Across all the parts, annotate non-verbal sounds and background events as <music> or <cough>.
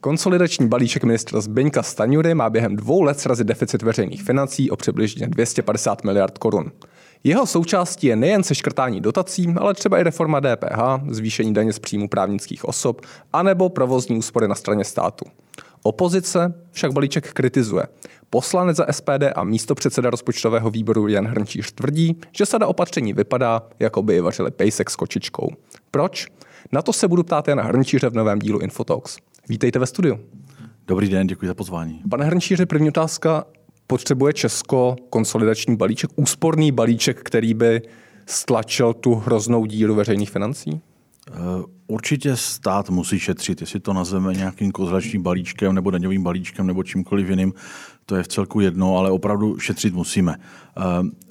Konsolidační balíček ministra Zbyňka Staňury má během dvou let srazit deficit veřejných financí o přibližně 250 miliard korun. Jeho součástí je nejen seškrtání dotací, ale třeba i reforma DPH, zvýšení daně z příjmu právnických osob, anebo provozní úspory na straně státu. Opozice však balíček kritizuje. Poslanec za SPD a místo předseda rozpočtového výboru Jan Hrnčíř tvrdí, že sada opatření vypadá, jako by vařili pejsek s kočičkou. Proč? Na to se budu ptát Jana Hrnčíře v novém dílu Infotalks. Vítejte ve studiu. Dobrý den, děkuji za pozvání. Pane Hrnčíře, první otázka. Potřebuje Česko konsolidační balíček, úsporný balíček, který by stlačil tu hroznou díru veřejných financí? Eh, určitě stát musí šetřit, jestli to nazveme nějakým kozlačním balíčkem nebo daňovým balíčkem nebo čímkoliv jiným, to je v celku jedno, ale opravdu šetřit musíme. Eh,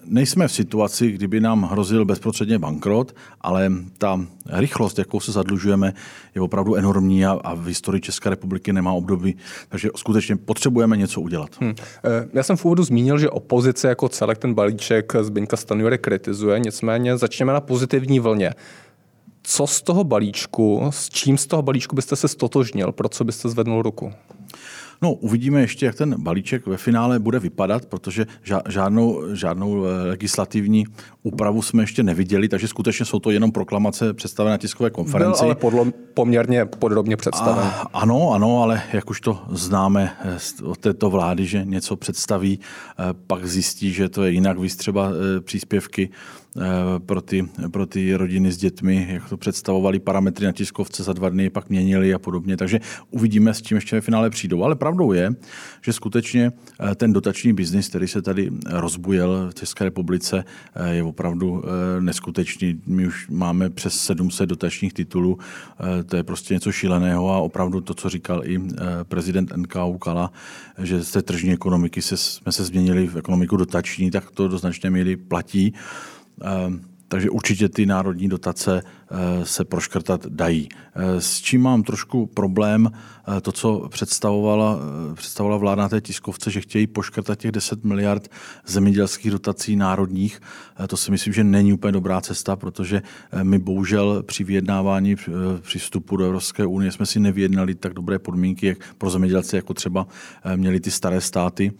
nejsme v situaci, kdyby nám hrozil bezprostředně bankrot, ale ta rychlost, jakou se zadlužujeme, je opravdu enormní a, a v historii České republiky nemá období, takže skutečně potřebujeme něco udělat. Hmm. Já jsem v úvodu zmínil, že opozice jako celek ten balíček Zbyňka Stanjury kritizuje, nicméně začněme na pozitivní vlně co z toho balíčku, s čím z toho balíčku byste se stotožnil, pro co byste zvednul ruku? No, uvidíme ještě, jak ten balíček ve finále bude vypadat, protože žádnou, žádnou eh, legislativní úpravu jsme ještě neviděli, takže skutečně jsou to jenom proklamace představené na tiskové konferenci. Byl ale podlo, poměrně podrobně představen. A, ano, ano, ale jak už to známe eh, od této vlády, že něco představí, eh, pak zjistí, že to je jinak, víc třeba příspěvky pro ty, pro ty rodiny s dětmi, jak to představovali parametry na tiskovce za dva dny, pak měnili a podobně. Takže uvidíme, s čím ještě ve finále přijdou. Ale pravdou je, že skutečně eh, ten dotační biznis, který se tady rozbujel v České republice, eh, je opravdu eh, neskutečný. My už máme přes 700 dotačních titulů, to je prostě něco šíleného a opravdu to, co říkal i prezident NKU Kala, že z té tržní ekonomiky se, jsme se změnili v ekonomiku dotační, tak to do značné míry platí. Takže určitě ty národní dotace se proškrtat dají. Eh, s čím mám trošku problém, eh, to, co představovala, představovala vláda na té tiskovce, že chtějí poškrtat těch 10 miliard zemědělských dotací národních, to si myslím, že není úplně dobrá cesta, protože my bohužel při vyjednávání při vstupu do Evropské unie jsme si nevyjednali tak dobré podmínky jak pro zemědělce, jako třeba měli ty staré státy.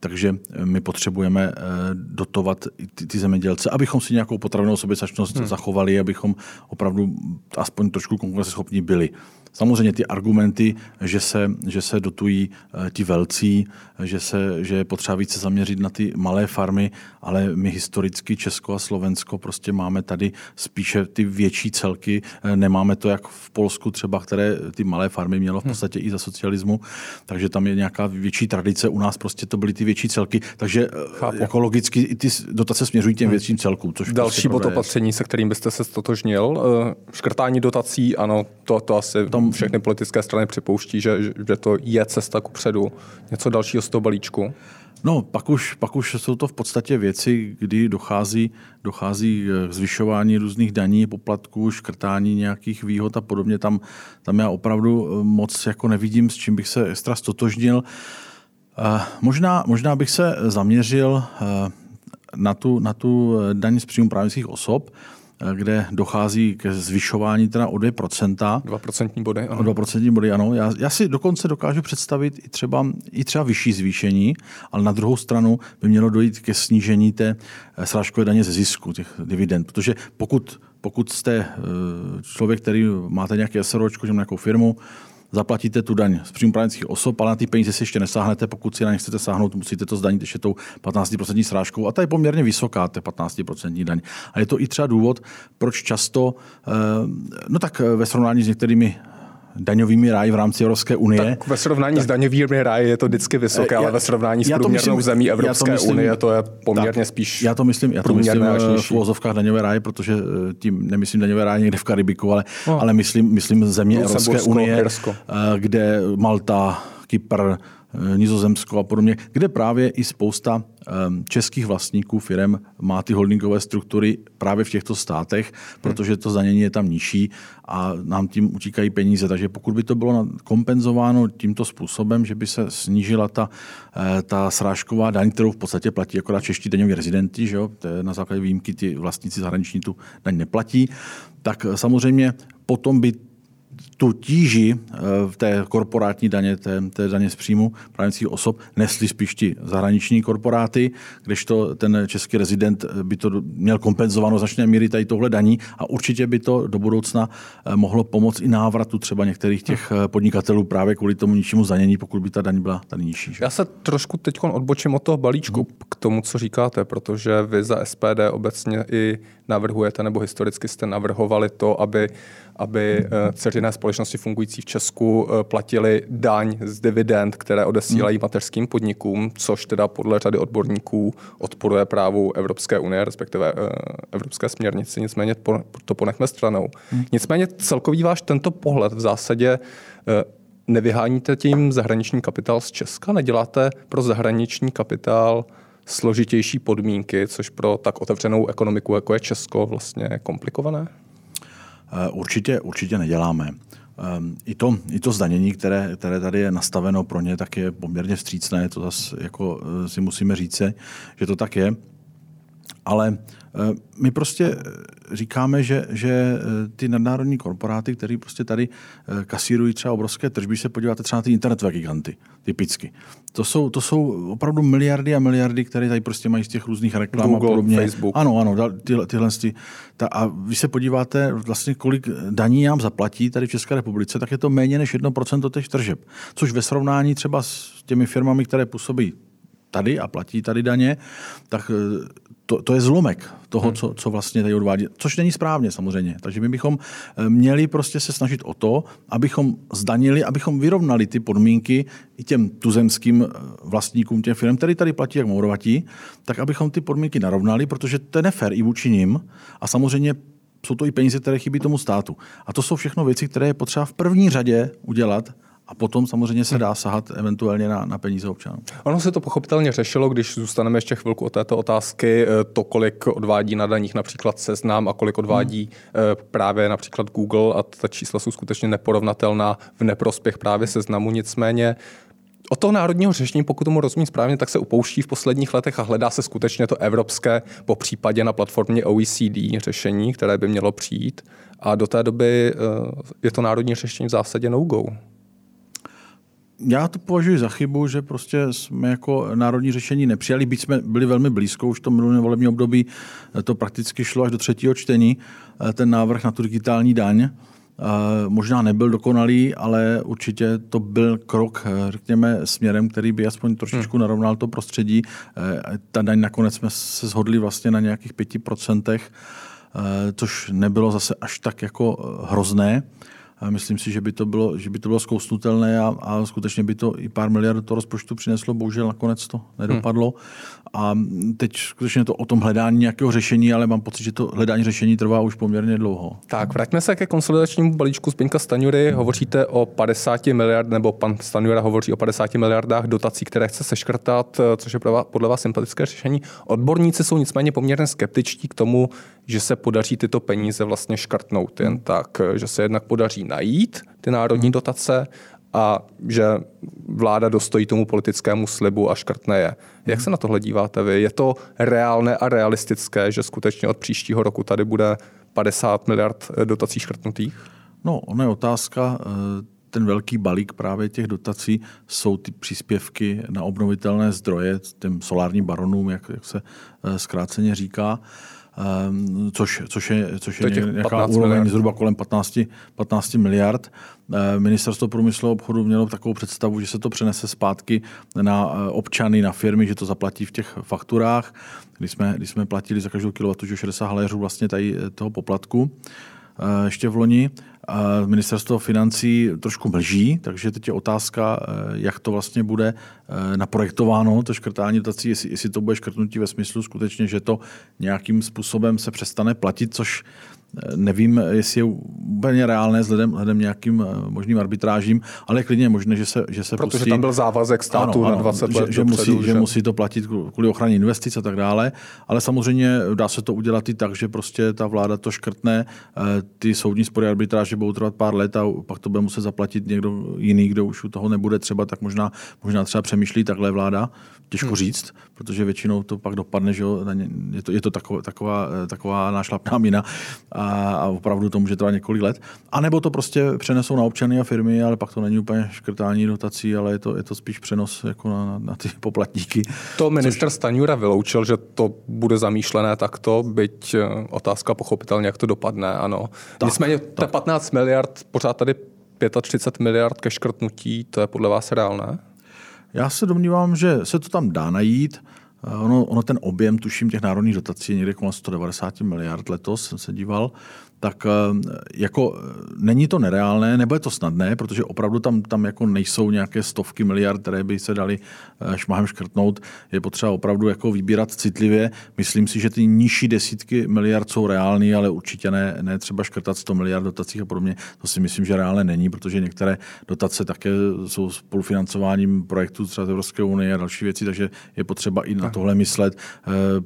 Takže my potřebujeme dotovat ty, ty zemědělce, abychom si nějakou potravinou soběstačnost hmm. zachovali, abychom opravdu aspoň trošku konkurenceschopní byli. Samozřejmě ty argumenty, že se, že se dotují eh, ti velcí, že, se, že je potřeba více zaměřit na ty malé farmy, ale my historicky Česko a Slovensko prostě máme tady spíše ty větší celky. Eh, nemáme to jak v Polsku třeba, které ty malé farmy mělo v hmm. podstatě i za socialismu, takže tam je nějaká větší tradice. U nás prostě to byly ty větší celky, takže eh, Chápu. jako logicky i ty dotace směřují těm hmm. větším celkům. Což Další prostě bod opatření, se kterým byste se stotožnil, škrtání dotací, ano, to, to asi Tom všechny politické strany připouští, že, že to je cesta ku předu. Něco dalšího z toho balíčku? No, pak už, pak už jsou to v podstatě věci, kdy dochází, dochází k zvyšování různých daní, poplatků, škrtání nějakých výhod a podobně. Tam, tam já opravdu moc jako nevidím, s čím bych se extra stotožnil. Eh, možná, možná bych se zaměřil eh, na tu, na tu daň z příjmu právnických osob, kde dochází ke zvyšování teda o 2%. 2% body, ano. O 2% body, ano. Já, já si dokonce dokážu představit i třeba, i třeba vyšší zvýšení, ale na druhou stranu by mělo dojít ke snížení té eh, srážkové daně ze zisku, těch dividend. Protože pokud, pokud jste eh, člověk, který máte nějaké SROčko, nějakou firmu, zaplatíte tu daň z příjmu právnických osob, ale na ty peníze si ještě nesáhnete. Pokud si na ně chcete sáhnout, musíte to zdanit ještě tou 15% srážkou. A ta je poměrně vysoká, ta 15% daň. A je to i třeba důvod, proč často, eh, no tak ve srovnání s některými daňovými ráji v rámci Evropské unie. Tak ve srovnání tak, s daňovými ráji je to vždycky vysoké, já, ale ve srovnání s průměrnou myslím, zemí Evropské to myslím, unie to je poměrně tak, spíš Já to myslím, já to myslím eh, v uvozovkách daňové ráje, protože eh, tím nemyslím daňové ráje někde v Karibiku, ale, no. ale myslím, myslím země Evropské unie, Hersko. Eh, kde Malta, Kypr, Eh, Nizozemsko a podobně, kde právě i spousta ehm, českých vlastníků firm má ty holdingové struktury právě v těchto státech, protože to zdanění je tam nižší a nám tím utíkají peníze. Takže pokud by to bylo kompenzováno tímto způsobem, že by se snížila ta, eh, ta srážková daň, kterou v podstatě platí akorát čeští daňoví rezidenti, že jo? na základě výjimky ty vlastníci zahraniční tu daň neplatí, tak samozřejmě potom by tu tíži v té korporátní daně, té, té daně z příjmu právnických osob nesli spíš ti zahraniční korporáty, kdežto ten český rezident by to měl kompenzováno značné míry tady tohle daní a určitě by to do budoucna mohlo pomoct i návratu třeba některých těch podnikatelů právě kvůli tomu ničemu zdanění, pokud by ta daň byla tady nižší. Já se trošku teď odbočím od toho balíčku hmm. K tomu, co říkáte, protože vy za SPD obecně i navrhujete, nebo historicky jste navrhovali to, aby, aby eh, ceřiné společnosti fungující v Česku eh, platili daň z dividend, které odesílají hmm. mateřským podnikům, což teda podle řady odborníků odporuje právu Evropské unie, respektive eh, Evropské směrnici, nicméně to ponechme stranou. Hmm. Nicméně celkový váš tento pohled v zásadě nevyháníte tím zahraniční kapitál z Česka? Neděláte pro zahraniční kapitál složitější podmínky, což pro tak otevřenou ekonomiku, jako je Česko, vlastně komplikované? Eh, určitě, určitě neděláme. Ehm, I to, I to zdanění, které, které tady je nastaveno pro ně, tak je poměrně vstřícné. To zase jako eh, si musíme říct, že to tak je. Ale Eh, my prostě eh, říkáme, že, že eh, ty nadnárodní korporáty, které prostě tady kasírují třeba obrovské tržby, se podíváte třeba na ty internetové giganty, typicky. To jsou, to jsou opravdu miliardy a miliardy, které tady prostě mají z těch různých reklam Google, a podobně. Facebook. Ano, ano, tyhle, tyhle ty, ta, a vy se podíváte vlastně, kolik daní nám zaplatí tady v České republice, tak je to méně než 1% těch tržeb. Což ve srovnání třeba s těmi firmami, které působí tady a platí tady daně, tak to, to je zlomek toho, hmm. co, co vlastně tady odvádí, což není správně samozřejmě. Takže my bychom eh, měli prostě se snažit o to, abychom zdanili, abychom vyrovnali ty podmínky i těm tuzemským eh, vlastníkům těch firm, který tady platí jak mourovatí, tak abychom ty podmínky narovnali, protože to je nefér i vůči nim a samozřejmě jsou to i peníze, které chybí tomu státu. A to jsou všechno věci, které je potřeba v první řadě udělat, a potom samozřejmě se dá sahat eventuálně na, na peníze občanů. Ono se to pochopitelně řešilo, když zůstaneme ještě chvilku o této otázky, eh, to, kolik odvádí na daních například seznám a kolik odvádí hmm. právě například Google a ta čísla jsou skutečně neporovnatelná v neprospěch právě seznamu. Nicméně o toho národního řešení, pokud tomu rozumím správně, tak se upouští v posledních letech a hledá se skutečně to evropské, po případě na platformě OECD řešení, které by mělo přijít. A do té doby eh, je to národní řešení v zásadě no-go já to považuji za chybu, že prostě jsme jako národní řešení nepřijali, byť jsme byli velmi blízko, už to minulé volební období eh, to prakticky šlo až do třetího čtení, eh, ten návrh na tu digitální daň. Eh, možná nebyl dokonalý, ale určitě to byl krok, řekněme, směrem, který by aspoň trošičku hmm. narovnal to prostředí. Ta daň nakonec jsme se shodli vlastně na nějakých pěti procentech, což nebylo zase až tak jako hrozné. Myslím si, že by to bylo, že by to bylo zkousnutelné a, a skutečně by to i pár miliard do rozpočtu přineslo. Bohužel nakonec to nedopadlo. Hmm. A teď skutečně to o tom hledání nějakého řešení, ale mám pocit, že to hledání řešení trvá už poměrně dlouho. Tak, vraťme se ke konsolidačnímu balíčku Zbyňka Staňury. Hovoříte o 50 miliard, nebo pan Staňura hovoří o 50 miliardách dotací, které chce seškrtat, což je podle vás sympatické řešení. Odborníci jsou nicméně poměrně skeptičtí k tomu, že se podaří tyto peníze vlastně škrtnout jen tak, že se jednak podaří najít ty národní hmm. dotace a že vláda dostojí tomu politickému slibu a škrtne je. Jak hmm. se na tohle díváte vy? Je to reálné a realistické, že skutečně od příštího roku tady bude 50 miliard dotací škrtnutých? No, ono je otázka, eh, ten velký balík právě těch dotací jsou ty příspěvky na obnovitelné zdroje, těm solárním baronům, jak, jak se eh, zkráceně říká. Ehm, což, což je, což je nějaká úroveň miliard. zhruba kolem 15, 15 miliard. Ehm, Ministerstvo průmyslu a obchodu mělo takovou představu, že se to přenese zpátky na eh, občany, na firmy, že to zaplatí v těch fakturách, kdy jsme, kdy jsme platili za každou kilowattu 60 haléřů vlastně tady eh, toho poplatku eh, ještě v loni. Ministerstvo financí trošku mlží, takže teď je otázka, eh, jak to vlastně bude eh, naprojektováno, to škrtání dotací, jestli, jestli to bude škrtnutí ve smyslu skutečně, že to nějakým způsobem se přestane platit, což Nevím, jestli je úplně reálné vzhledem, vzhledem nějakým eh, možným arbitrážím, ale klidně je možné, že se, že se Protože pustí. tam byl závazek státu ano, na 20 ano, let že, musí, že... že musí to platit kvůli ochraně investic a tak dále, ale samozřejmě dá se to udělat i tak, že prostě ta vláda to škrtne, eh, ty soudní spory arbitráže budou trvat pár let a pak to bude muset zaplatit někdo jiný, kdo už u toho nebude třeba, tak možná, možná třeba přemýšlí takhle vláda, těžko hmm. říct, protože většinou to pak dopadne, že je to, je to taková, taková, taková nášlapná mina a, a opravdu to může trvat několik let. A nebo to prostě přenesou na občany a firmy, ale pak to není úplně škrtání dotací, ale je to, je to spíš přenos jako na, na ty poplatníky. To minister což... Staňura vyloučil, že to bude zamýšlené takto, byť eh, otázka pochopitelně, jak to dopadne, ano. Tak, Nicméně tak. 15 miliard, pořád tady 35 miliard ke škrtnutí, to je podle vás reálné? Já se domnívám, že se to tam dá najít. Eh, ono, ono ten objem, tuším, těch národních dotací je někde kolem 190 miliard letos, jsem se díval tak eh, jako eh, není to nereálné, nebo je to snadné, protože opravdu tam, tam jako nejsou nějaké stovky miliard, které by se dali eh, šmahem škrtnout. Je potřeba opravdu jako vybírat citlivě. Myslím si, že ty nižší desítky miliard jsou reálné, ale určitě ne, ne třeba škrtat 100 miliard dotacích a podobně. To si myslím, že reálné není, protože některé dotace také jsou spolufinancováním projektů třeba z Evropské unie a další věci, takže je potřeba i na tohle myslet.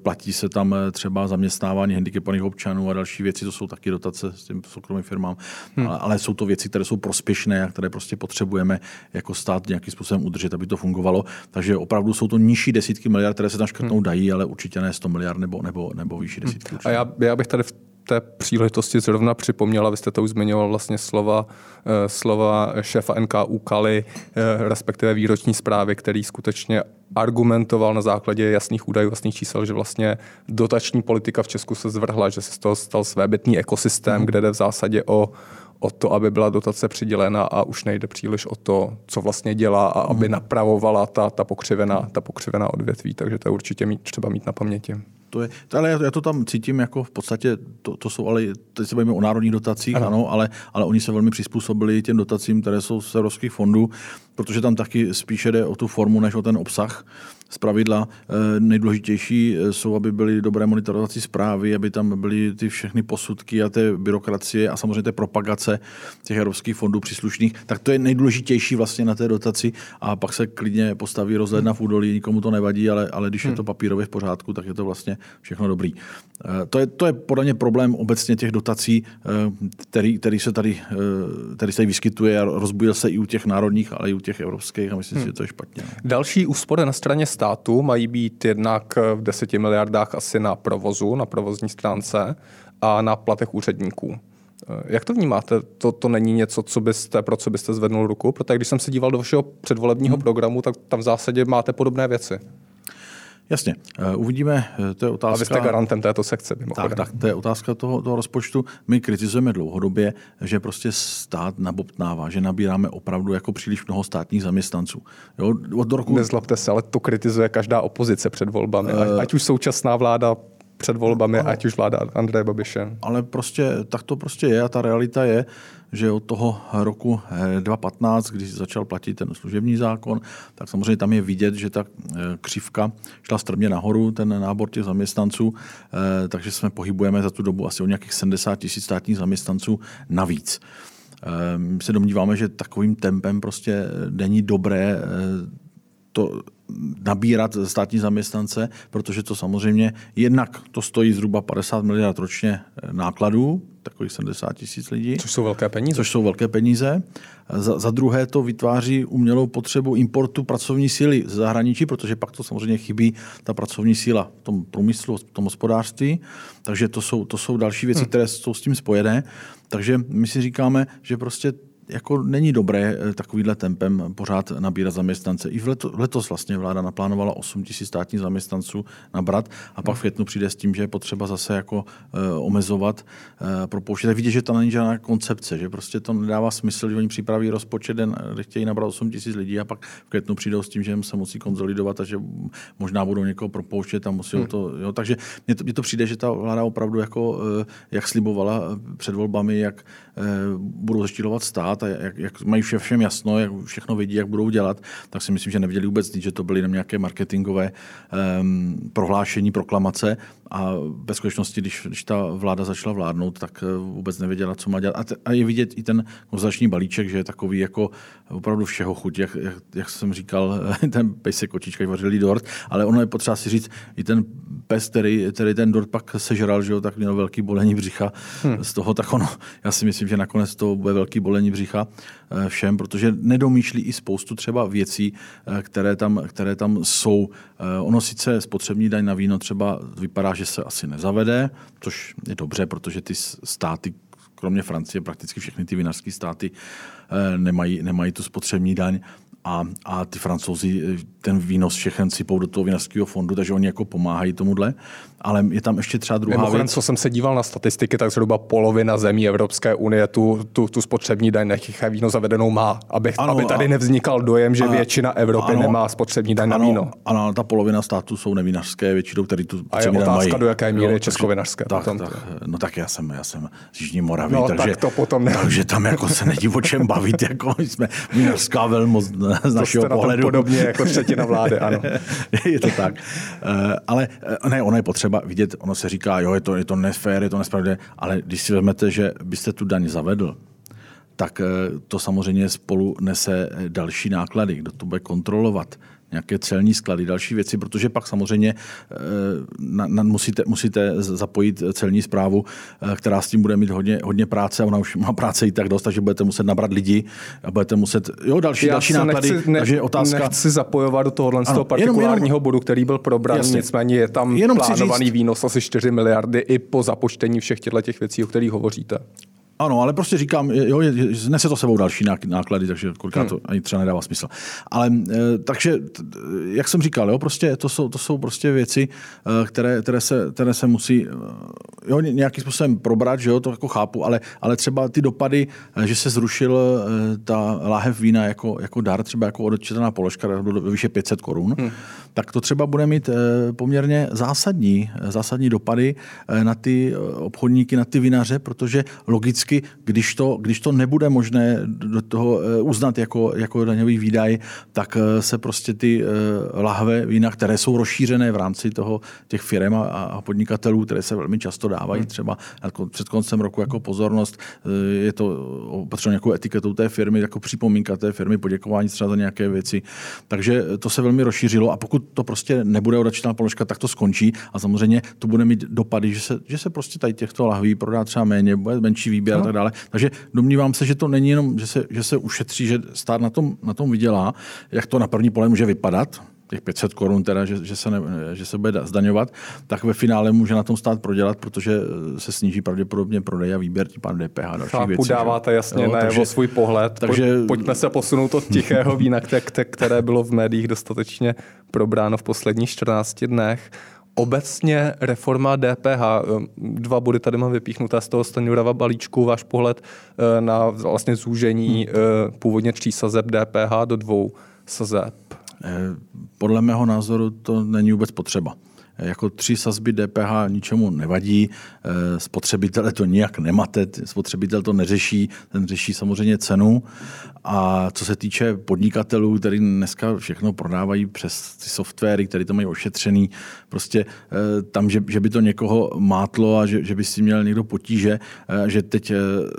Platí se tam třeba zaměstnávání handicapovaných občanů a další věci, to jsou taky dotace dotace s těm soukromým firmám, hmm. ale, ale jsou to věci, které jsou prospěšné a které prostě potřebujeme jako stát nějakým způsobem udržet, aby to fungovalo. Takže opravdu jsou to nižší desítky miliard, které se tam škrtnout hmm. dají, ale určitě ne 100 miliard nebo, nebo, nebo vyšší hmm. desítky. Hmm. A já, já bych tady v té příležitosti zrovna připomněla, vy jste to už zmiňoval vlastně slova, eh, slova šéfa NKU Kali, eh, respektive výroční zprávy, který skutečně argumentoval na základě jasných údajů, jasných čísel, že vlastně dotační politika v Česku se zvrhla, že se z toho stal svébytný ekosystém, mm. kde jde v zásadě o, o to, aby byla dotace přidělena a už nejde příliš o to, co vlastně dělá a aby mm. napravovala ta, ta, pokřivená, ta pokřivená odvětví. Takže to je určitě mít, třeba mít na paměti. To je, ale já, já to tam cítím jako v podstatě, to, to jsou ale, teď se bavíme o národních dotacích, ano, ano ale, ale oni se velmi přizpůsobili těm dotacím, které jsou z evropských fondů, protože tam taky spíše jde o tu formu, než o ten obsah z pravidla. Eh, nejdůležitější eh, jsou, aby byly dobré monitorovací zprávy, aby tam byly ty všechny posudky a té byrokracie a samozřejmě té propagace těch evropských fondů příslušných. Tak to je nejdůležitější vlastně na té dotaci a pak se klidně postaví rozhledna v údolí, nikomu to nevadí, ale, ale když je hmm. to papírově v pořádku, tak je to vlastně všechno dobrý. Eh, to je, to je podle mě problém obecně těch dotací, který, který se tady, který se tady vyskytuje a rozbujil se i u těch národních, ale i u těch evropských a myslím si, hmm. že to je špatně. Další úspory na straně státu mají být jednak v 10 miliardách asi na provozu, na provozní stránce a na platech úředníků. Jak to vnímáte? To, to není něco, co byste, pro co byste zvednul ruku? Protože když jsem se díval do vašeho předvolebního hmm. programu, tak tam v zásadě máte podobné věci. Jasně, uh, uvidíme, eh, to je otázka... A vy jste garantem této sekce, Tak, tak, to je otázka toho, toho rozpočtu. My kritizujeme dlouhodobě, že prostě stát nabobtnává, že nabíráme opravdu jako příliš mnoho státních zaměstnanců. Jo, od roku... Nezlobte se, ale to kritizuje každá opozice před volbami. Uh, ať už současná vláda před volbami, ano, ať už vláda Andreje Babiše. Ale prostě tak to prostě je a ta realita je, že od toho roku 2015, eh, když začal platit ten služební zákon, tak samozřejmě tam je vidět, že ta eh, křivka šla strmě nahoru, ten nábor těch zaměstnanců, eh, takže jsme pohybujeme za tu dobu asi o nějakých 70 tisíc státních zaměstnanců navíc. My se domníváme, že takovým tempem prostě není dobré to nabírat státní zaměstnance, protože to samozřejmě jednak to stojí zhruba 50 miliard ročně nákladů, takových 70 tisíc lidí. Což jsou velké peníze. Což jsou velké peníze. Za, za druhé to vytváří umělou potřebu importu pracovní síly z zahraničí, protože pak to samozřejmě chybí ta pracovní síla v tom průmyslu, v tom hospodářství. Takže to jsou, to jsou další věci, hmm. které jsou s tím spojené. Takže my si říkáme, že prostě jako není dobré eh, takovýhle tempem pořád nabírat zaměstnance. I v leto, letos vlastně vláda naplánovala 8 tisíc státních zaměstnanců nabrat a pak v květnu přijde s tím, že je potřeba zase jako uh, omezovat, uh, propouštět. Tak vidět, že to není žádná koncepce, že prostě to nedává smysl, že oni připraví rozpočet, den, kde chtějí nabrat 8 tisíc lidí a pak v květnu přijdou s tím, že se musí konzolidovat a že možná budou někoho propouštět a musí hmm. to. Jo. Takže mně to, mně to přijde, že ta vláda opravdu jako, jak slibovala před volbami, jak budou zeštílovat stát, a jak, jak mají vše všem jasno, jak všechno vidí, jak budou dělat, tak si myslím, že neviděli vůbec nic, že to byly jenom nějaké marketingové um, prohlášení, proklamace a ve skutečnosti, když, když ta vláda začala vládnout, tak eh, vůbec nevěděla, co má dělat. A, te, a je vidět i ten konzační balíček, že je takový jako opravdu všeho chuť, jak, jak, jak jsem říkal, ten pejsek kočička, vařilý dort, ale ono je potřeba si říct, i ten pes, který, který ten dort pak sežral, že jo, tak měl velký bolení břicha. Hmm. Z toho tak ono, já si myslím, že nakonec to bude velký bolení břicha eh, všem, protože nedomýšlí i spoustu třeba věcí, eh, které tam, které tam jsou. Ono sice spotřební daň na víno třeba vypadá, že se asi nezavede, což je dobře, protože ty státy, kromě Francie, prakticky všechny ty vinařské státy nemají, nemají tu spotřební daň a, a ty francouzi eh, ten výnos všechen sypou do toho vinařského fondu, takže oni jako pomáhají tomuhle. Ale je tam ještě třeba druhá Mimochodem, věc. co jsem se díval na statistiky, tak zhruba polovina zemí Evropské unie tu, tu, tu spotřební daň nechyché víno zavedenou má, aby, ano, aby tady nevznikal dojem, že a, většina Evropy ano, nemá spotřební daň ano, na víno. Ano, ta polovina států jsou nevinařské, většinou tady tu A je otázka, mají. do jaké míry je českovinařské. Tak, tak, no tak já jsem, já jsem z Jižní Moravy, no, takže, tak to potom ne. takže tam jako se nedí o čem bavit, <laughs> jako jsme vinařská velmoc <laughs> z našeho pohledu. podobně jako třetina vlády, ano. <laughs> je to tak. Eh, ale eh, ne, ono je potřeba vidět, ono se říká, jo, je to, je to nefér, je to nespravedlivé, ale když si vezmete, že byste tu daň zavedl, tak eh, to samozřejmě spolu nese další náklady. Kdo to bude kontrolovat? Nějaké celní sklady, další věci, protože pak samozřejmě eh, na, na, musíte, musíte zapojit celní zprávu, eh, která s tím bude mít hodně, hodně práce a ona už má práce i tak dost, takže budete muset nabrat lidi a budete muset, jo, další, Já další náklady. Nechci, ne, takže otázka... Nechci zapojovat do tohohle ano, toho partikulárního jenom, bodu, který byl probran, jasně, nicméně je tam jenom plánovaný říct, výnos asi 4 miliardy i po započtení všech těchto těch věcí, o kterých hovoříte. Ano, ale prostě říkám, jo, nese to sebou další náklady, takže kolikrát to hmm. ani třeba nedává smysl. Ale eh, takže, jak jsem říkal, jo, prostě to jsou, to jsou prostě věci, eh, které, které, se, které se musí eh, jo, nějakým způsobem probrat, že jo, to jako chápu, ale, ale třeba ty dopady, že se zrušil ta láhev vína jako, jako dar, třeba jako odečtená položka ve výše 500 korun, hmm. Tak to třeba bude mít poměrně zásadní, zásadní dopady na ty obchodníky, na ty vinaře, protože logicky když to, když to nebude možné do toho eh, uznat jako, jako daňový výdaj, tak eh, se prostě ty eh, lahve vína, které jsou rozšířené v rámci toho těch firm a, a podnikatelů, které se velmi často dávají hmm. třeba před koncem roku jako pozornost, je to opatřeno nějakou etiketou té firmy, jako připomínka té firmy, poděkování třeba za nějaké věci. Takže to se velmi rozšířilo a pokud to prostě nebude odečtená položka, tak to skončí a samozřejmě to bude mít dopady, že se, že se prostě tady těchto lahví prodá třeba méně, bude menší výběr no. a tak dále. Takže domnívám se, že to není jenom, že se, že se ušetří, že stát na tom, na tom vydělá, jak to na první pohled může vypadat, těch 500 korun, teda, že, že, se ne, že se bude zdaňovat, tak ve finále může na tom stát prodělat, protože se sníží pravděpodobně prodej a výběr, tím pán DPH a další Chápu, věci. dáváte že? jasně jo, najevo svůj pohled. Takže... Pojďme se posunout od tichého vína, které bylo v médiích dostatečně probráno v posledních 14 dnech. Obecně reforma DPH, eh, dva body tady mám vypíchnuté z toho Stanjurava balíčku, váš pohled eh, na vlastně zúžení hmm. Eh, původně tří sazeb DPH do dvou sazeb. Podle mého názoru to není vůbec potřeba. Jako tři sazby DPH ničemu nevadí, spotřebitele to nijak nemate, spotřebitel to neřeší, ten řeší samozřejmě cenu a co se týče podnikatelů, který dneska všechno prodávají přes ty softwary, které to mají ošetřený, prostě eh, tam, že, že by to někoho mátlo a že, že by si měl někdo potíže, eh, že teď eh,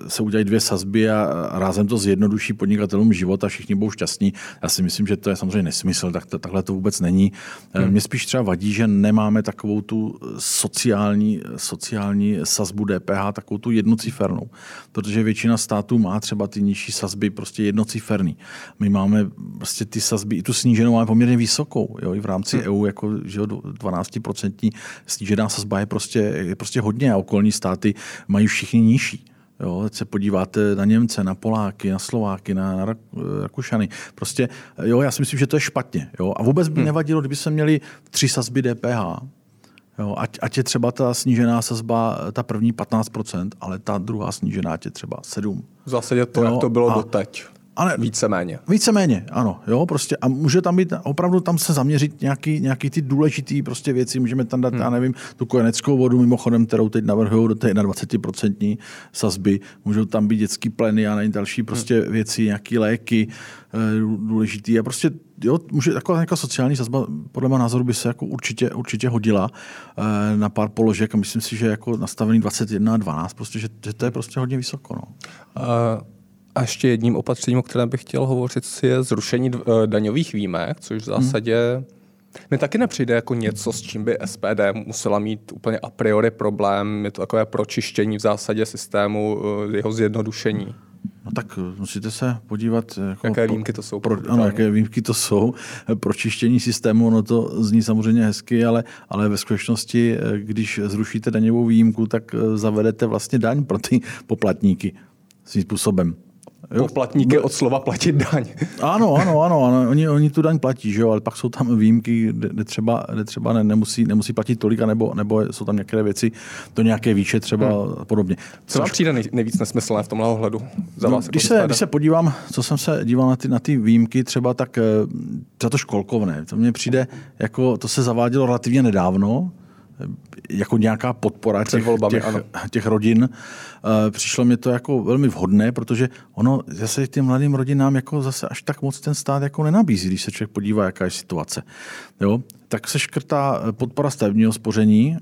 se udělají dvě sazby a rázem to zjednoduší podnikatelům život a všichni budou šťastní. Já si myslím, že to je samozřejmě nesmysl, tak to, takhle to vůbec není. Hmm. Mně spíš třeba vadí, že nemáme takovou tu sociální, sociální sazbu DPH, takovou tu jednocifernou, protože většina států má třeba ty nižší sazby prostě jednociferný. My máme vlastně ty sazby, i tu sníženou máme poměrně vysokou. Jo? I v rámci hmm. EU jako že 12% snížená sazba je prostě, je prostě hodně a okolní státy mají všichni nižší. Jo, teď se podíváte na Němce, na Poláky, na Slováky, na, na Rakušany. Prostě, jo, já si myslím, že to je špatně. Jo. A vůbec by hmm. nevadilo, kdyby se měli tři sazby DPH, Jo, ať, ať je třeba ta snížená sazba, ta první 15%, ale ta druhá snížená je třeba 7%. V zásadě to, jo, jak to bylo a, doteď. Ale víceméně. Víceméně, ano. Jo, prostě. A může tam být, opravdu tam se zaměřit nějaký, nějaký ty důležité prostě věci. Můžeme tam dát, hmm. já nevím, tu kojeneckou vodu, mimochodem, kterou teď navrhují do té 21% sazby. Můžou tam být dětský pleny a další prostě hmm. věci, nějaké léky eh, důležitý. A prostě jo, může, taková nějaká sociální sazba, podle mého názoru by se jako určitě, určitě hodila eh, na pár položek a myslím si, že jako nastavený 21 a 12, prostě, že, že to je prostě hodně vysoko. No. Uh... A ještě jedním opatřením, o kterém bych chtěl hovořit, je zrušení eh, daňových výjimek, což v zásadě Mně taky nepřijde jako něco, s čím by SPD musela mít úplně a priori problém. Je to takové pročištění v zásadě systému, eh, jeho zjednodušení. No tak eh, musíte se podívat. Jako jaké výjimky to jsou? Pro, ano, jaké výjimky to jsou. Pro čištění systému, no to zní samozřejmě hezky, ale, ale ve skutečnosti, když zrušíte daňovou výjimku, tak zavedete vlastně daň pro ty poplatníky svým způsobem. Poplatníky od slova platit daň. Ano, ano, ano, ano. Oni, oni tu daň platí, že jo? ale pak jsou tam výjimky, kde třeba, kde třeba ne, nemusí, nemusí platit tolik, nebo, nebo jsou tam některé věci, to nějaké výše třeba hmm. a podobně. Co vám přijde nejvíc nesmyslné v tomhle ohledu? Za no, vás, když, jako se, když se podívám, co jsem se díval na ty, na ty výjimky, třeba tak eh, za to školkovné, to mně přijde, jako to se zavádělo relativně nedávno, jako nějaká podpora těch, volbami, těch, ano. těch rodin. Eh, přišlo mi to jako velmi vhodné, protože ono zase těm mladým rodinám jako zase až tak moc ten stát jako nenabízí, když se člověk podívá, jaká je situace. Jo? Tak se škrtá podpora stavebního spoření,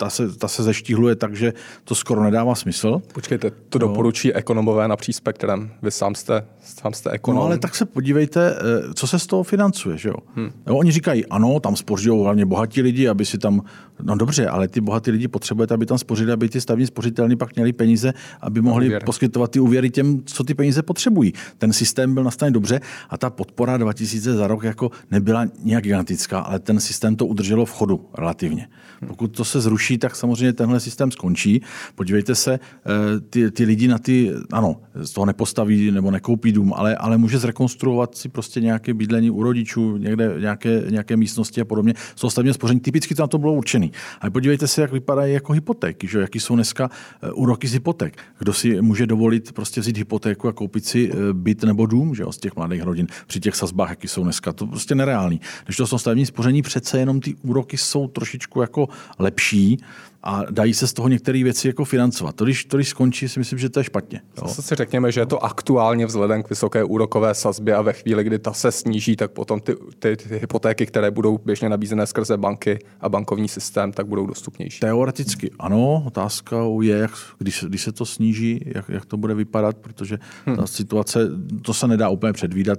ta se, ta se zeštíhluje tak, že to skoro nedává smysl. Počkejte, to no. doporučí ekonomové na spektrem. Vy sám jste, sám jste ekonom. No ale tak se podívejte, eh, co se z toho financuje. Že jo? Hmm. Jo, oni říkají, ano, tam spořují hlavně bohatí lidi, aby si tam, no dobře, ale ty bohatí lidi potřebujete, aby tam spořili, aby ty stavní spořitelní pak měli peníze, aby mohli Uvěr. poskytovat ty úvěry těm, co ty peníze potřebují. Ten systém byl nastaven dobře a ta podpora 2000 za rok jako nebyla nějak gigantická, ale ten systém to udrželo v chodu relativně. Pokud to se zruší, tak samozřejmě tenhle systém skončí. Podívejte se, eh, ty, ty lidi na ty, ano, z toho nepostaví nebo nekoupí dům, ale, ale může zrekonstruovat si prostě nějaké bydlení u rodičů, někde nějaké, nějaké místnosti a podobně. Toho stavního spoření typicky to na to bylo určený. Ale podívejte se, jak vypadají jako hypotéky, že? jaký jsou dneska eh, úroky z hypoték. Kdo si může dovolit prostě vzít hypotéku a koupit si eh, byt nebo dům že? z těch mladých rodin při těch sazbách, jaký jsou dneska. To prostě nereálný. Když to jsou stavní spoření, přece jenom ty úroky jsou trošičku jako lepší a dají se z toho některé věci jako financovat. To když, to, když skončí, si myslím, že to je špatně. Jo. Zase si řekněme, že je to aktuálně vzhledem k vysoké úrokové sazbě a ve chvíli, kdy ta se sníží, tak potom ty, ty, ty hypotéky, které budou běžně nabízené skrze banky a bankovní systém, tak budou dostupnější. Teoreticky ano. Otázka je, jak, když, když se to sníží, jak, jak to bude vypadat, protože hmm. ta situace, to se nedá úplně předvídat.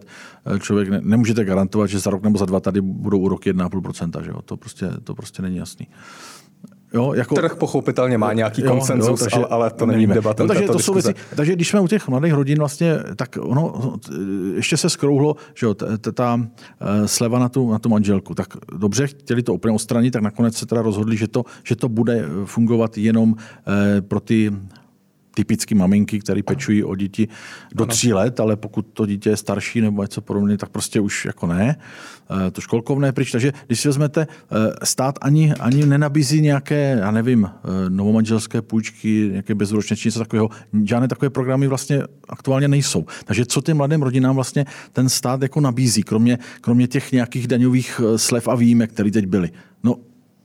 Člověk ne, nemůžete garantovat, že za rok nebo za dva tady budou úroky 1,5%. Že jo? To, prostě, to prostě není jasný. Jo, jako... Trh pochopitelně má nějaký konsenzus, takže, ale, ale to není debata. No, takže, to jsou věci, takže když jsme u těch mladých rodin vlastně, tak ono ještě se skrouhlo, že jo, ta, ta eh, sleva na tu, na tu manželku. Tak dobře, chtěli to úplně odstranit, tak nakonec se teda rozhodli, že to, že to bude fungovat jenom eh, pro ty typicky maminky, které pečují o děti do tří let, ale pokud to dítě je starší nebo něco podobného, tak prostě už jako ne. Eh, to školkovné pryč. Takže když si vezmete, eh, stát ani, ani nenabízí nějaké, já nevím, eh, novomanželské půjčky, nějaké bezúročné či něco takového. Žádné takové programy vlastně aktuálně nejsou. Takže co těm mladým rodinám vlastně ten stát jako nabízí, kromě, kromě těch nějakých daňových slev a výjimek, které teď byly? No,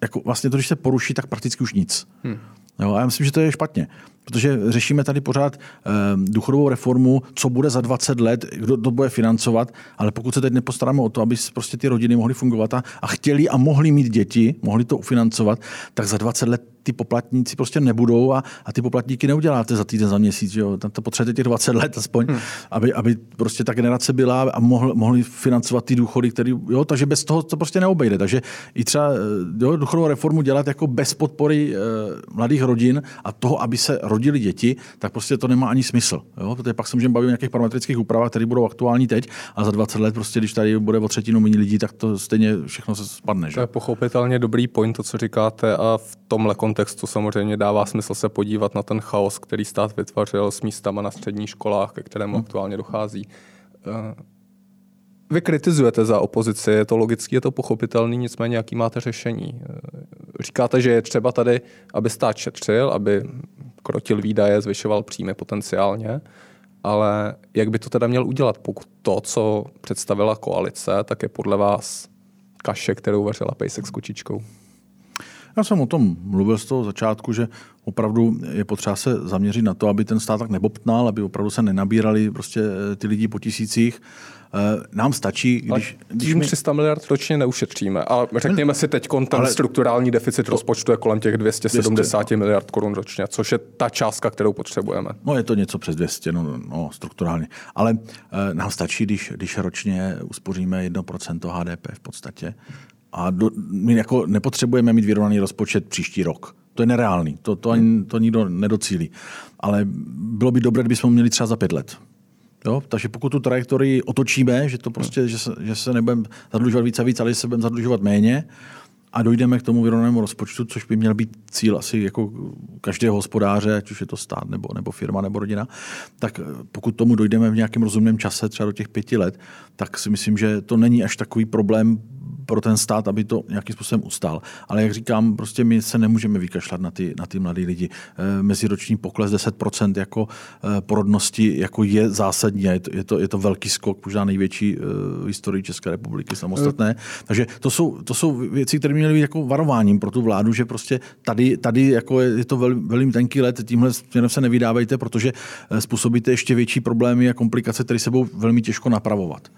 jako vlastně to, když se poruší, tak prakticky už nic. Hmm. Jo, a já myslím, že to je špatně. Protože řešíme tady pořád eh, důchodovou reformu, co bude za 20 let, kdo to bude financovat, ale pokud se teď nepostaráme o to, aby prostě ty rodiny mohly fungovat a, a chtěli a mohli mít děti, mohli to ufinancovat, tak za 20 let ty poplatníci prostě nebudou a, a ty poplatníky neuděláte za týden, za měsíc. Že jo? Tam to potřebujete těch 20 let aspoň, hmm. aby, aby prostě ta generace byla a mohl, mohli financovat ty důchody, které, jo, takže bez toho to prostě neobejde. Takže i třeba eh, jo, důchodovou reformu dělat jako bez podpory e, mladých rodin a toho, aby se rodili děti, tak prostě to nemá ani smysl. Jo? Protože pak se můžeme bavit o nějakých parametrických úpravách, které budou aktuální teď a za 20 let, prostě, když tady bude o třetinu méně lidí, tak to stejně všechno se spadne. Že? To je pochopitelně dobrý point, to, co říkáte, a v tomhle kontextu samozřejmě dává smysl se podívat na ten chaos, který stát vytvořil s místama na středních školách, ke kterému hmm. aktuálně dochází. Vy kritizujete za opozici, je to logické, je to pochopitelný, nicméně jaký máte řešení? Eh, říkáte, že je třeba tady, aby stát šetřil, aby krotil výdaje, zvyšoval příjmy potenciálně, ale jak by to teda měl udělat, pokud to, co představila koalice, tak je podle vás kaše, kterou vařila pejsek s kočičkou? Já jsem o tom mluvil z toho začátku, že opravdu je potřeba se zaměřit na to, aby ten stát tak nebobtnal, aby opravdu se nenabírali prostě ty lidi po tisících, Eh, nám stačí, když... když my... 300 miliard ročně neušetříme. A řekněme si teď, ten ale... strukturální deficit rozpočtu je kolem těch 270 200. miliard korun ročně, což je ta částka, kterou potřebujeme. No je to něco přes 200, no, no strukturálně. Ale e, nám stačí, když, když ročně uspoříme 1% HDP v podstatě. A do, my jako nepotřebujeme mít vyrovnaný rozpočet příští rok. To je nereálný, to, to, ani, to nikdo nedocílí. Ale bylo by dobré, kdybychom měli třeba za pět let. Jo? Takže pokud tu trajektorii otočíme, že to prostě, že se, že se nebudeme zadlužovat víc a víc, ale že se budeme zadlužovat méně, a dojdeme k tomu vyrovnanému rozpočtu, což by měl být cíl asi jako každého hospodáře, ať už je to stát nebo, nebo firma nebo rodina, tak pokud tomu dojdeme v nějakém rozumném čase, třeba do těch pěti let, tak si myslím, že to není až takový problém pro ten stát, aby to nějakým způsobem ustál. Ale jak říkám, prostě my se nemůžeme vykašlat na ty, na ty mladé lidi. Eh, meziroční pokles 10% jako eh, porodnosti jako je zásadní je to, je to, je to velký skok, možná největší eh, v historii České republiky samostatné. Takže to jsou, to jsou věci, které měly být jako varováním pro tu vládu, že prostě tady, tady jako je, je to vel, velmi tenký let, tímhle směrem se nevydávejte, protože způsobíte ještě větší problémy a komplikace, které se budou velmi těžko napravovat.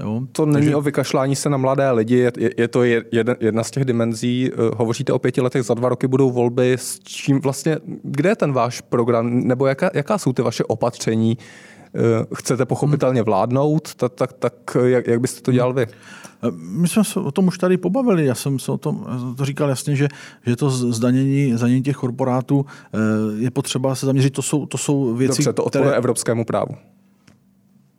Jo? To není Takže... o vykašlání se na mladé lidi, je, je to jedna, jedna z těch dimenzí. Eh, hovoříte o pěti letech, za dva roky budou volby. S čím vlastně, kde je ten váš program, nebo jaká, jaká jsou ty vaše opatření? Eh, chcete pochopitelně vládnout, tak, tak, tak jak, jak byste to dělal vy? Eh, my jsme se o tom už tady pobavili. Já jsem se o tom to říkal jasně, že, že to zdanění, zdanění těch korporátů je potřeba se zaměřit. To jsou, to jsou věci, Dobře, to odporuje které... evropskému právu.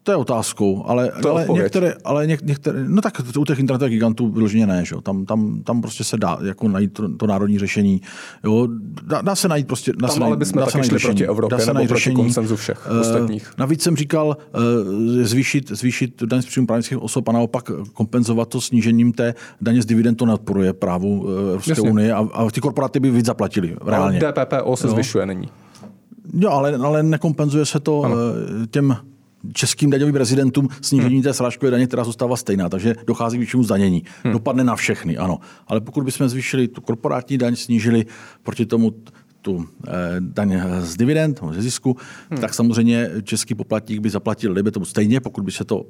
To je otázkou, ale, to ale, některé, ale něk, některé, no tak u těch internetových gigantů vyloženě ne, že? Tam, tam, tam prostě se dá jako najít to, to národní řešení. Jo? Dá, dá, se najít prostě, dá tam se ale bychom taky šli proti Evropě dá se najít řešení. konsenzu všech uh, ostatních. Navíc jsem říkal uh, zvýšit, zvýšit daň z příjmu právnických osob a naopak kompenzovat to snížením té daně z dividend, to neodporuje právu uh, Evropské unie a, a ty korporáty by víc zaplatili reálně. Ale DPPO se jo? zvyšuje, není. Jo, ale, ale nekompenzuje se to ano. těm českým daňovým rezidentům snížení hmm. té srážkové daně, která zůstává stejná, takže dochází k vyššímu zdanění. Hmm. Dopadne na všechny, ano. Ale pokud bychom zvýšili tu korporátní daň, snížili proti tomu tu eh, daň z dividend, ze zisku, hmm. tak samozřejmě český poplatník by zaplatil, kdyby tomu stejně, pokud by se to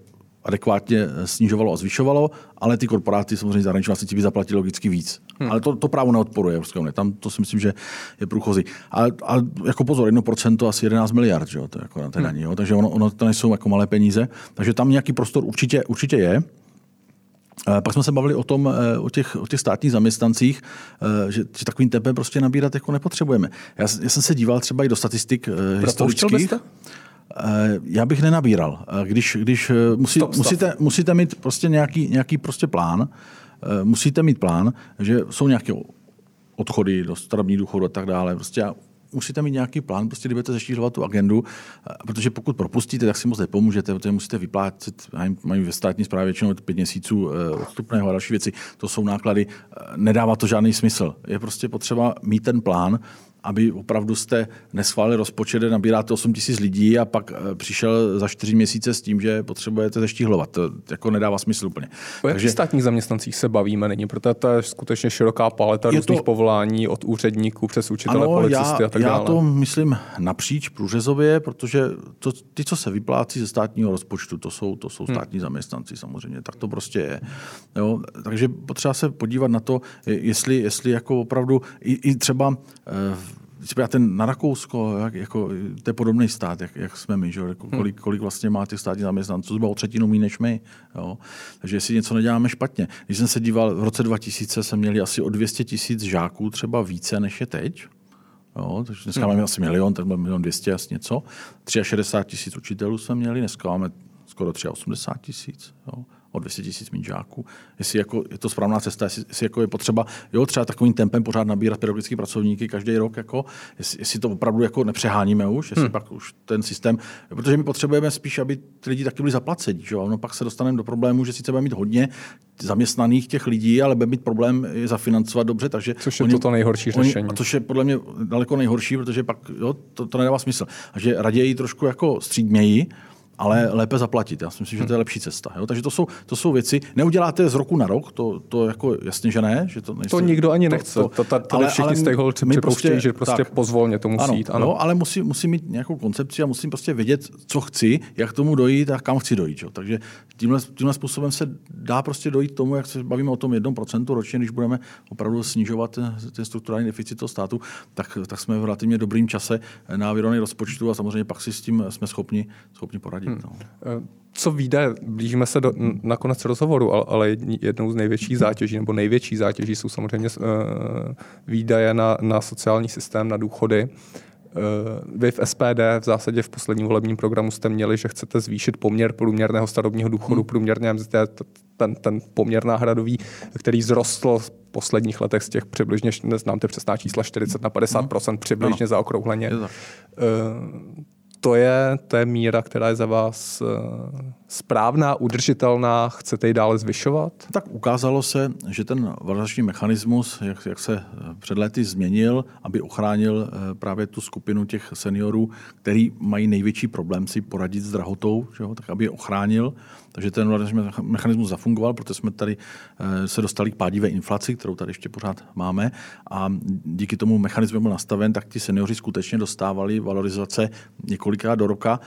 adekvátně snižovalo a zvyšovalo, ale ty korporáty samozřejmě zahraniční vlastníci by zaplatili logicky víc. Hmm. Ale to, to právo neodporuje Evropské unie. Tam to si myslím, že je průchozí. A, a jako pozor, 1% asi 11 miliard, že jo, to jako na té hmm. daní, jo? takže ono, ono, to nejsou jako malé peníze. Takže tam nějaký prostor určitě, určitě je. Eh, pak jsme se bavili o tom, eh, o těch, o těch státních zaměstnancích, eh, že, že takovým tempem prostě nabírat jako nepotřebujeme. Já, já jsem se díval třeba i do statistik historických. Byste? Eh, já bych nenabíral. Eh, když, když eh, musí, musíte, musíte mít prostě nějaký, nějaký prostě plán, musíte mít plán, že jsou nějaké odchody do starobní důchodu a tak dále. Prostě musíte mít nějaký plán, prostě kdybudete zeštířovat tu agendu, protože pokud propustíte, tak si moc nepomůžete, protože musíte vyplácet, mají ve státní správě většinou pět měsíců odstupného a další věci, to jsou náklady, nedává to žádný smysl. Je prostě potřeba mít ten plán, aby opravdu jste neschválili rozpočet, nabíráte 8 tisíc lidí a pak eh, přišel za 4 měsíce s tím, že potřebujete zeštíhlovat. To jako nedává smysl úplně. O jakých státních zaměstnancích se bavíme? Není, protože to je skutečně široká paleta je různých to... povolání od úředníků přes učitele, ano, policisty já, a tak dále. Já to myslím napříč průřezově, protože to, ty, co se vyplácí ze státního rozpočtu, to jsou, to jsou hmm. státní hmm. zaměstnanci samozřejmě. Tak to prostě je. Jo? Takže potřeba se podívat na to, jestli, jestli jako opravdu i, i třeba eh, se ten na Rakousko, jak, jako, to je podobný stát, jak, jak jsme my, že? Jako, hmm. kolik, kolik vlastně má těch státních zaměstnanců, zhruba o třetinu méně než my. Jo? Takže jestli něco neděláme špatně. Když jsem se díval, v roce 2000 jsme měli asi o 200 tisíc žáků třeba více než je teď. Jo, takže dneska hmm. máme asi milion, tak máme milion 200 asi něco. 63 tisíc učitelů jsme měli, dneska máme skoro 83 tisíc. Jo o 200 tisíc mít žáků. Jestli jako, je to správná cesta, jestli, jestli jako je potřeba jo, třeba takovým tempem pořád nabírat pedagogické pracovníky každý rok, jako, jestli, jestli, to opravdu jako nepřeháníme už, jestli hmm. pak už ten systém, protože my potřebujeme spíš, aby ty lidi taky byli zaplaceni. Že? No pak se dostaneme do problému, že sice budeme mít hodně zaměstnaných těch lidí, ale bude mít problém je zafinancovat dobře. Takže což je oni, to, to nejhorší oni, řešení. Což je podle mě daleko nejhorší, protože pak jo, to, to nedává smysl. A že raději trošku jako střídmějí, ale lépe zaplatit. Já si myslím, že to je lepší cesta. Jo? Takže to jsou, to jsou věci. Neuděláte z roku na rok, to, to jako jasně, že ne. Že to, nejste, to nikdo ani nechce. To, to, to, tady ale, všichni stakeholders připouštějí, prostě, že prostě tak, pozvolně to musí ano, jít. Ano. Jo, ale musí, musí mít nějakou koncepci a musím prostě vědět, co chci, jak tomu dojít a kam chci dojít. Jo? Takže tímhle, tímhle způsobem se dá prostě dojít tomu, jak se bavíme o tom 1% ročně, když budeme opravdu snižovat ten, ten strukturální deficit toho státu, tak, tak jsme v relativně dobrým čase na vyrovnaný rozpočtu a samozřejmě pak si s tím jsme schopni, schopni poradit. Hmm. No. Eh, co výdaje, blížíme se do, na konec rozhovoru, ale, ale jednou z největších zátěží, nebo největší zátěží jsou samozřejmě uh, výdaje na, na sociální systém, na důchody. Uh, vy v SPD v zásadě v posledním volebním programu jste měli, že chcete zvýšit poměr průměrného starobního důchodu, hmm. průměrné mzdy, ten, ten poměr náhradový, který zrostl v posledních letech z těch přibližně, neznám ty přesná čísla, 40 na 50% no. přibližně no. zaokrouhleně. To je, to je míra, která je za vás eh, správná, udržitelná, chcete ji dále zvyšovat? Tak ukázalo se, že ten valorizační mechanismus, jak, jak se eh, před lety změnil, aby ochránil eh, právě tu skupinu těch seniorů, který mají největší problém si poradit s drahotou, že jo, tak aby je ochránil. Takže ten mechanismus zafungoval, protože jsme tady se dostali k pádivé inflaci, kterou tady ještě pořád máme. A díky tomu mechanismu byl nastaven, tak ti seniori skutečně dostávali valorizace několikrát do roka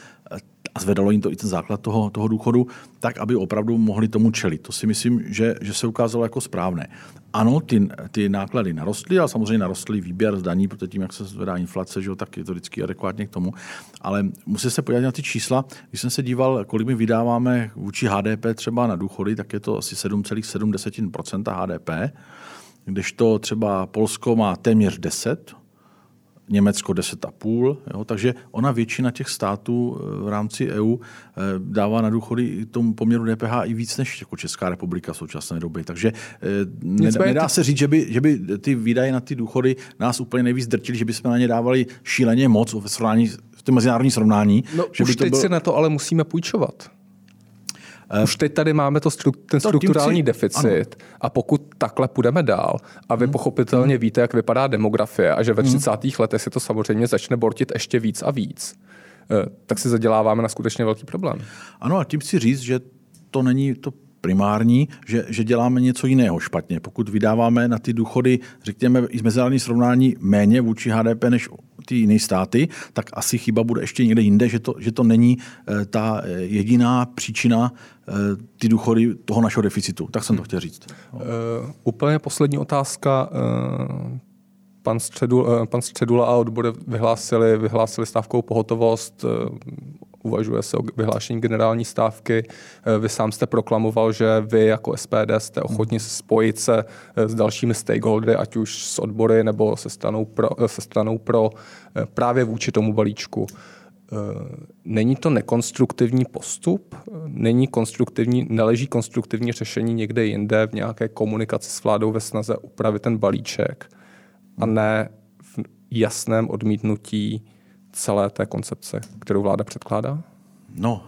a zvedalo jim to i ten základ toho, toho důchodu, tak aby opravdu mohli tomu čelit. To si myslím, že, že se ukázalo jako správné. Ano, ty, ty náklady narostly, ale samozřejmě narostly výběr z daní, protože tím, jak se zvedá inflace, že, tak je to vždycky adekvátně k tomu. Ale musíte se podívat na ty čísla. Když jsem se díval, kolik my vydáváme vůči HDP třeba na důchody, tak je to asi 7,7% HDP, kdežto třeba Polsko má téměř 10, Německo 10,5. Jo, takže ona většina těch států eh, v rámci EU eh, dává na důchody tomu poměru DPH i víc než jako Česká republika v současné době. Takže eh, Nicméně nedá se říct, že by, že by ty výdaje na ty důchody nás úplně nejvíc drtili, že bychom na ně dávali šíleně moc ve srovnání v tom mezinárodní srovnání. No, že už by to teď bylo... si na to ale musíme půjčovat. Eh, Už teď tady máme to stru, ten strukturální si, deficit ano. a pokud takhle půjdeme dál a vy hmm. pochopitelně hmm. víte, jak vypadá demografie a že ve 30. Hmm. letech se to samozřejmě začne bortit ještě víc a víc, eh, tak si zaděláváme na skutečně velký problém. Ano a tím si říct, že to není to primární, že, že děláme něco jiného špatně. Pokud vydáváme na ty důchody, řekněme, i mezinárodní srovnání méně vůči HDP než ty jiné státy, tak asi chyba bude ještě někde jinde, že to, že to není eh, ta eh, jediná příčina eh, ty důchody toho našeho deficitu. Tak jsem to chtěl říct. Uh, úplně poslední otázka. Uh, pan, Středula, pan Středula a odbory vyhlásili, vyhlásili stávkou pohotovost uvažuje se o vyhlášení generální stávky. Eh, vy sám jste proklamoval, že vy jako SPD jste ochotni spojit se eh, s dalšími stakeholdery, ať už s odbory nebo se stranou pro, eh, se stranou pro právě vůči tomu balíčku. Není to nekonstruktivní postup? Není konstruktivní, neleží konstruktivní řešení někde jinde v nějaké komunikaci s vládou ve snaze upravit ten balíček a ne v jasném odmítnutí celé té koncepce, kterou vláda předkládá? No,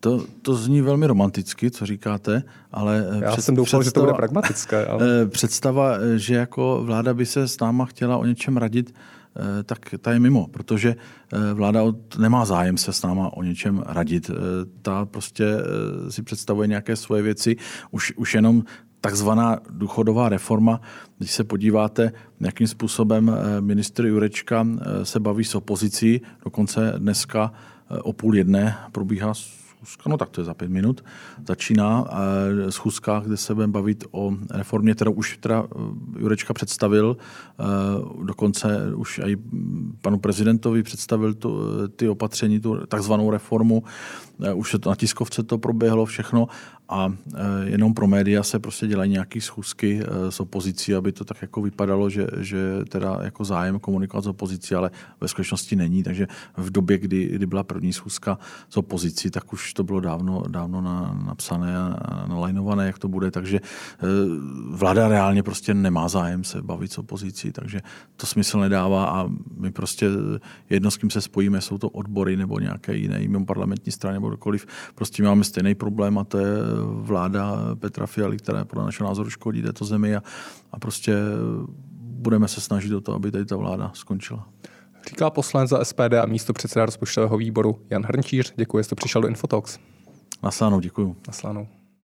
to, to zní velmi romanticky, co říkáte, ale... Já před, jsem doufal, představa, že to bude pragmatické. Ale... Eh, představa, eh, že jako vláda by se s náma chtěla o něčem radit, eh, tak ta je mimo, protože vláda nemá zájem se s náma o něčem radit. Ta prostě si představuje nějaké svoje věci. Už, už jenom takzvaná důchodová reforma, když se podíváte, jakým způsobem eh, ministr Jurečka eh, se baví s opozicí, dokonce dneska eh, o půl jedné probíhá schůzka, no tak to je za pět minut, začíná schůzka, kde se budeme bavit o reformě, kterou už teda Jurečka představil, dokonce už i panu prezidentovi představil tu, ty opatření, tu takzvanou reformu, už se to na tiskovce to proběhlo všechno a e, jenom pro média se prostě dělají nějaké schůzky e, s opozicí, aby to tak jako vypadalo, že, že teda jako zájem komunikovat s opozicí, ale ve skutečnosti není. Takže v době, kdy, kdy byla první schůzka s opozicí, tak už to bylo dávno, dávno na, napsané a nalajnované, jak to bude. Takže e, vláda reálně prostě nemá zájem se bavit s opozicí, takže to smysl nedává a my prostě jedno, s kým se spojíme, jsou to odbory nebo nějaké jiné mimo parlamentní strany nebo kdokoliv. Prostě máme stejný problém a to je vláda Petra Fialy, která podle našeho názoru škodí této zemi a, a prostě budeme se snažit o to, aby tady ta vláda skončila. Říká poslanec za SPD a místo předseda rozpočtového výboru Jan Hrnčíř. Děkuji, že jste přišel do Infotox. Naslánou, děkuji. Naslánou.